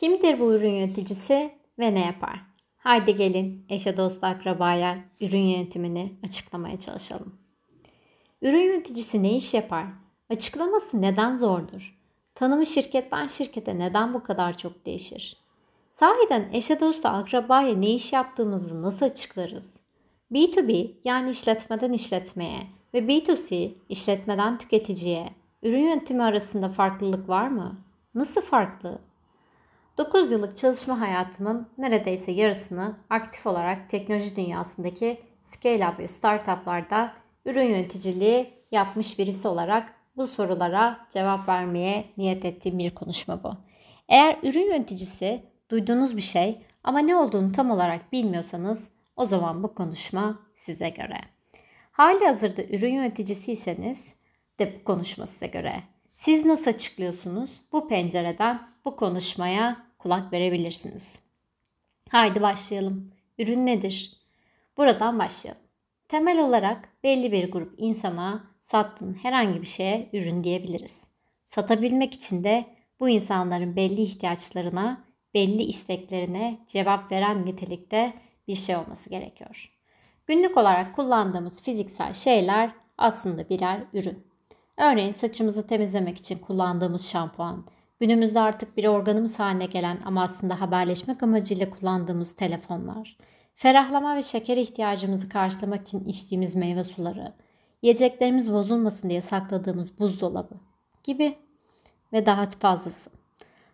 Kimdir bu ürün yöneticisi ve ne yapar? Haydi gelin eşe dost akrabaya ürün yönetimini açıklamaya çalışalım. Ürün yöneticisi ne iş yapar? Açıklaması neden zordur? Tanımı şirketten şirkete neden bu kadar çok değişir? Sahiden eşe dosta akrabaya ne iş yaptığımızı nasıl açıklarız? B2B yani işletmeden işletmeye ve B2C işletmeden tüketiciye ürün yönetimi arasında farklılık var mı? Nasıl farklı? 9 yıllık çalışma hayatımın neredeyse yarısını aktif olarak teknoloji dünyasındaki scale-up ve startuplarda ürün yöneticiliği yapmış birisi olarak bu sorulara cevap vermeye niyet ettiğim bir konuşma bu. Eğer ürün yöneticisi duyduğunuz bir şey ama ne olduğunu tam olarak bilmiyorsanız o zaman bu konuşma size göre. Hali hazırda ürün yöneticisiyseniz de bu konuşma size göre. Siz nasıl açıklıyorsunuz? Bu pencereden bu konuşmaya kulak verebilirsiniz. Haydi başlayalım. Ürün nedir? Buradan başlayalım. Temel olarak belli bir grup insana sattığın herhangi bir şeye ürün diyebiliriz. Satabilmek için de bu insanların belli ihtiyaçlarına, belli isteklerine cevap veren nitelikte bir şey olması gerekiyor. Günlük olarak kullandığımız fiziksel şeyler aslında birer ürün. Örneğin saçımızı temizlemek için kullandığımız şampuan, günümüzde artık bir organımız haline gelen ama aslında haberleşmek amacıyla kullandığımız telefonlar, ferahlama ve şeker ihtiyacımızı karşılamak için içtiğimiz meyve suları, yiyeceklerimiz bozulmasın diye sakladığımız buzdolabı gibi ve daha fazlası.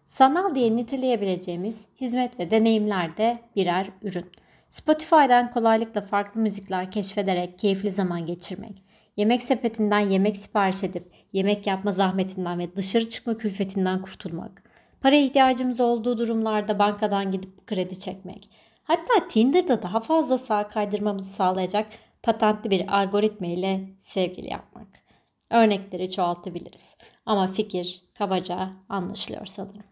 Sanal diye niteleyebileceğimiz hizmet ve deneyimler de birer ürün. Spotify'dan kolaylıkla farklı müzikler keşfederek keyifli zaman geçirmek, yemek sepetinden yemek sipariş edip yemek yapma zahmetinden ve dışarı çıkma külfetinden kurtulmak, para ihtiyacımız olduğu durumlarda bankadan gidip kredi çekmek, hatta Tinder'da daha fazla sağ kaydırmamızı sağlayacak patentli bir algoritma ile sevgili yapmak. Örnekleri çoğaltabiliriz ama fikir kabaca anlaşılıyor sanırım.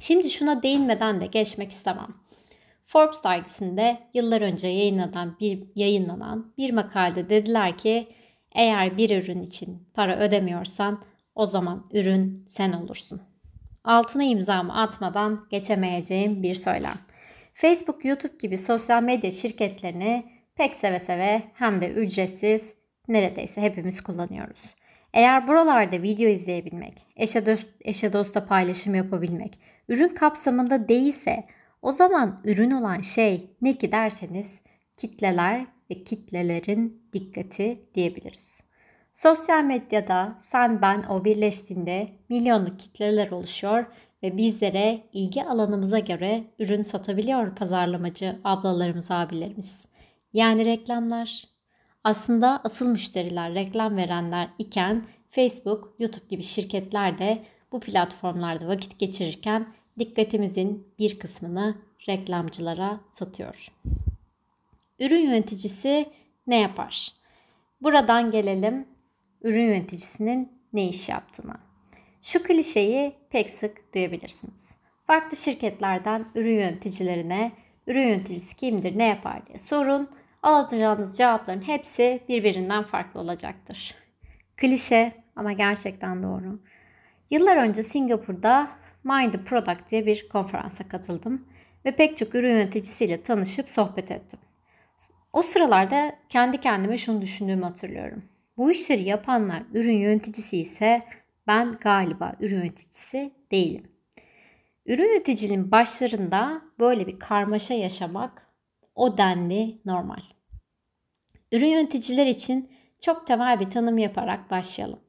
Şimdi şuna değinmeden de geçmek istemem. Forbes dergisinde yıllar önce yayınlanan bir, yayınlanan bir makalede dediler ki eğer bir ürün için para ödemiyorsan o zaman ürün sen olursun. Altına imzamı atmadan geçemeyeceğim bir söylem. Facebook, YouTube gibi sosyal medya şirketlerini pek seve seve hem de ücretsiz neredeyse hepimiz kullanıyoruz. Eğer buralarda video izleyebilmek, eşe, dost, eşe dosta paylaşım yapabilmek, ürün kapsamında değilse o zaman ürün olan şey ne ki derseniz kitleler ve kitlelerin dikkati diyebiliriz. Sosyal medyada sen ben o birleştiğinde milyonluk kitleler oluşuyor ve bizlere ilgi alanımıza göre ürün satabiliyor pazarlamacı ablalarımız abilerimiz. Yani reklamlar. Aslında asıl müşteriler reklam verenler iken Facebook, YouTube gibi şirketler de bu platformlarda vakit geçirirken dikkatimizin bir kısmını reklamcılara satıyor. Ürün yöneticisi ne yapar? Buradan gelelim ürün yöneticisinin ne iş yaptığına. Şu klişeyi pek sık duyabilirsiniz. Farklı şirketlerden ürün yöneticilerine ürün yöneticisi kimdir, ne yapar diye sorun. Alacağınız cevapların hepsi birbirinden farklı olacaktır. Klişe ama gerçekten doğru. Yıllar önce Singapur'da Mind the Product diye bir konferansa katıldım ve pek çok ürün yöneticisiyle tanışıp sohbet ettim. O sıralarda kendi kendime şunu düşündüğümü hatırlıyorum. Bu işleri yapanlar ürün yöneticisi ise ben galiba ürün yöneticisi değilim. Ürün yöneticiliğin başlarında böyle bir karmaşa yaşamak o denli normal. Ürün yöneticiler için çok temel bir tanım yaparak başlayalım.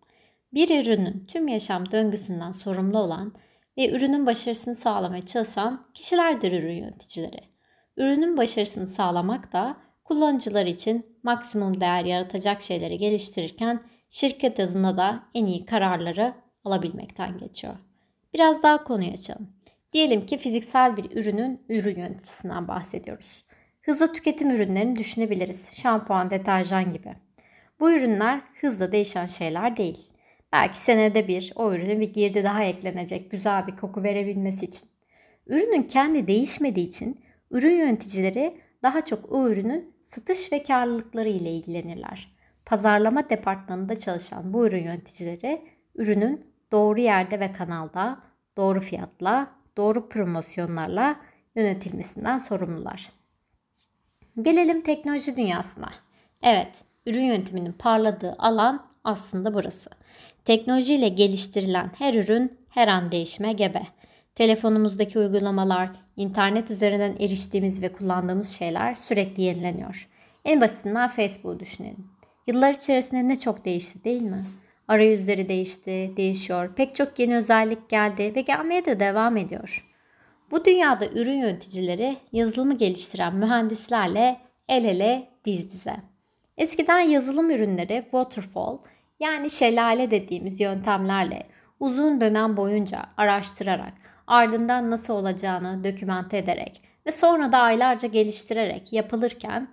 Bir ürünün tüm yaşam döngüsünden sorumlu olan ve ürünün başarısını sağlamaya çalışan kişilerdir ürün yöneticileri. Ürünün başarısını sağlamak da kullanıcılar için maksimum değer yaratacak şeyleri geliştirirken şirket adına da en iyi kararları alabilmekten geçiyor. Biraz daha konuyu açalım. Diyelim ki fiziksel bir ürünün ürün yöneticisinden bahsediyoruz. Hızlı tüketim ürünlerini düşünebiliriz. Şampuan, deterjan gibi. Bu ürünler hızla değişen şeyler değil. Belki senede bir o ürüne bir girdi daha eklenecek güzel bir koku verebilmesi için. Ürünün kendi değişmediği için ürün yöneticileri daha çok o ürünün satış ve karlılıkları ile ilgilenirler. Pazarlama departmanında çalışan bu ürün yöneticileri ürünün doğru yerde ve kanalda, doğru fiyatla, doğru promosyonlarla yönetilmesinden sorumlular. Gelelim teknoloji dünyasına. Evet, ürün yönetiminin parladığı alan aslında burası. Teknolojiyle geliştirilen her ürün her an değişime gebe. Telefonumuzdaki uygulamalar, internet üzerinden eriştiğimiz ve kullandığımız şeyler sürekli yenileniyor. En basitinden Facebook'u düşünelim. Yıllar içerisinde ne çok değişti değil mi? Arayüzleri değişti, değişiyor. Pek çok yeni özellik geldi ve gelmeye de devam ediyor. Bu dünyada ürün yöneticileri yazılımı geliştiren mühendislerle el ele diz dize. Eskiden yazılım ürünleri waterfall yani şelale dediğimiz yöntemlerle uzun dönem boyunca araştırarak ardından nasıl olacağını dokümante ederek ve sonra da aylarca geliştirerek yapılırken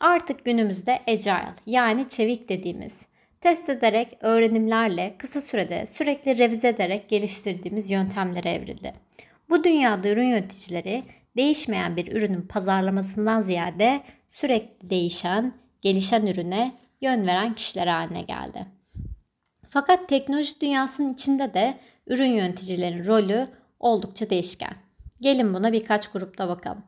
artık günümüzde agile yani çevik dediğimiz test ederek öğrenimlerle kısa sürede sürekli revize ederek geliştirdiğimiz yöntemlere evrildi. Bu dünyada ürün yöneticileri değişmeyen bir ürünün pazarlamasından ziyade sürekli değişen, gelişen ürüne yön veren kişiler haline geldi. Fakat teknoloji dünyasının içinde de ürün yöneticilerin rolü oldukça değişken. Gelin buna birkaç grupta bakalım.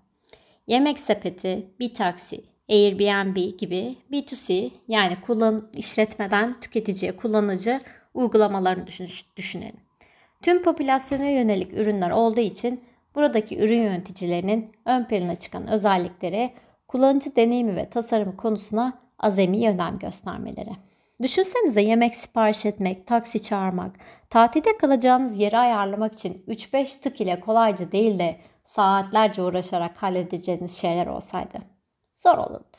Yemek sepeti, bir taksi, Airbnb gibi B2C yani kullan işletmeden tüketiciye kullanıcı uygulamalarını düşünelim. Tüm popülasyona yönelik ürünler olduğu için buradaki ürün yöneticilerinin ön plana çıkan özellikleri kullanıcı deneyimi ve tasarımı konusuna azami önem göstermeleri. Düşünsenize yemek sipariş etmek, taksi çağırmak, tatilde kalacağınız yeri ayarlamak için 3-5 tık ile kolayca değil de saatlerce uğraşarak halledeceğiniz şeyler olsaydı. Zor olurdu.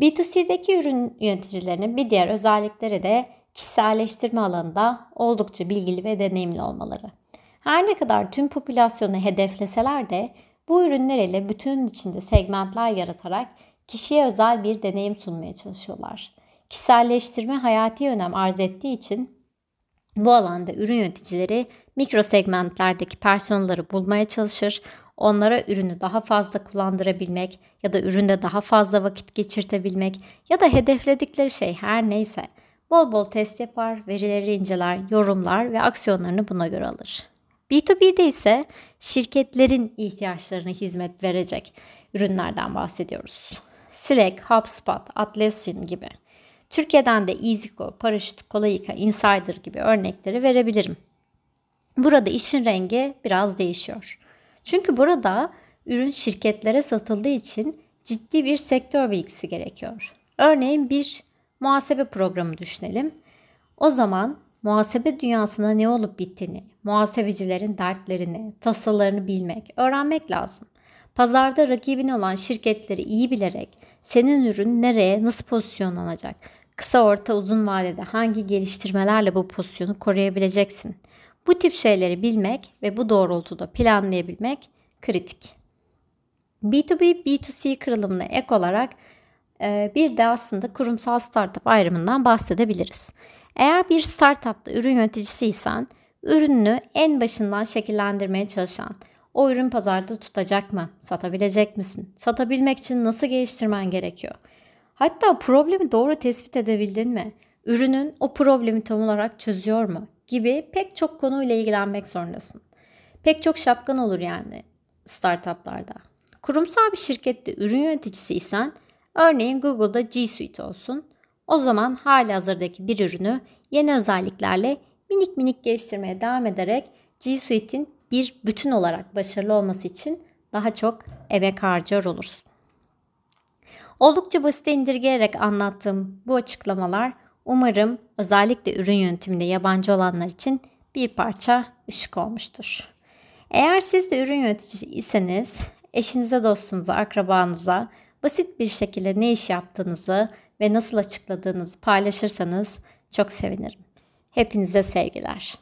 B2C'deki ürün yöneticilerinin bir diğer özellikleri de kişiselleştirme alanında oldukça bilgili ve deneyimli olmaları. Her ne kadar tüm popülasyonu hedefleseler de bu ürünler ile bütünün içinde segmentler yaratarak kişiye özel bir deneyim sunmaya çalışıyorlar. Kişiselleştirme hayati önem arz ettiği için bu alanda ürün yöneticileri mikro segmentlerdeki personelleri bulmaya çalışır, onlara ürünü daha fazla kullandırabilmek ya da üründe daha fazla vakit geçirtebilmek ya da hedefledikleri şey her neyse bol bol test yapar, verileri inceler, yorumlar ve aksiyonlarını buna göre alır. B2B'de ise şirketlerin ihtiyaçlarına hizmet verecek ürünlerden bahsediyoruz. Slack, HubSpot, Atlassian gibi. Türkiye'den de EasyGo, Paraşüt, Kolayika, Insider gibi örnekleri verebilirim. Burada işin rengi biraz değişiyor. Çünkü burada ürün şirketlere satıldığı için ciddi bir sektör bilgisi gerekiyor. Örneğin bir muhasebe programı düşünelim. O zaman muhasebe dünyasında ne olup bittiğini, muhasebecilerin dertlerini, tasalarını bilmek, öğrenmek lazım. Pazarda rakibin olan şirketleri iyi bilerek senin ürün nereye, nasıl pozisyonlanacak, kısa, orta, uzun vadede hangi geliştirmelerle bu pozisyonu koruyabileceksin. Bu tip şeyleri bilmek ve bu doğrultuda planlayabilmek kritik. B2B, B2C kırılımına ek olarak e, bir de aslında kurumsal startup ayrımından bahsedebiliriz. Eğer bir startupta ürün yöneticisiysen, ürününü en başından şekillendirmeye çalışan, o ürün pazarda tutacak mı? Satabilecek misin? Satabilmek için nasıl geliştirmen gerekiyor? Hatta problemi doğru tespit edebildin mi? Ürünün o problemi tam olarak çözüyor mu? Gibi pek çok konuyla ilgilenmek zorundasın. Pek çok şapkan olur yani startuplarda. Kurumsal bir şirkette ürün yöneticisiysen örneğin Google'da G Suite olsun. O zaman hali hazırdaki bir ürünü yeni özelliklerle minik minik geliştirmeye devam ederek G Suite'in bir bütün olarak başarılı olması için daha çok emek harcar olursun. Oldukça basit indirgeyerek anlattığım bu açıklamalar umarım özellikle ürün yönetiminde yabancı olanlar için bir parça ışık olmuştur. Eğer siz de ürün yöneticisi iseniz eşinize, dostunuza, akrabanıza basit bir şekilde ne iş yaptığınızı ve nasıl açıkladığınızı paylaşırsanız çok sevinirim. Hepinize sevgiler.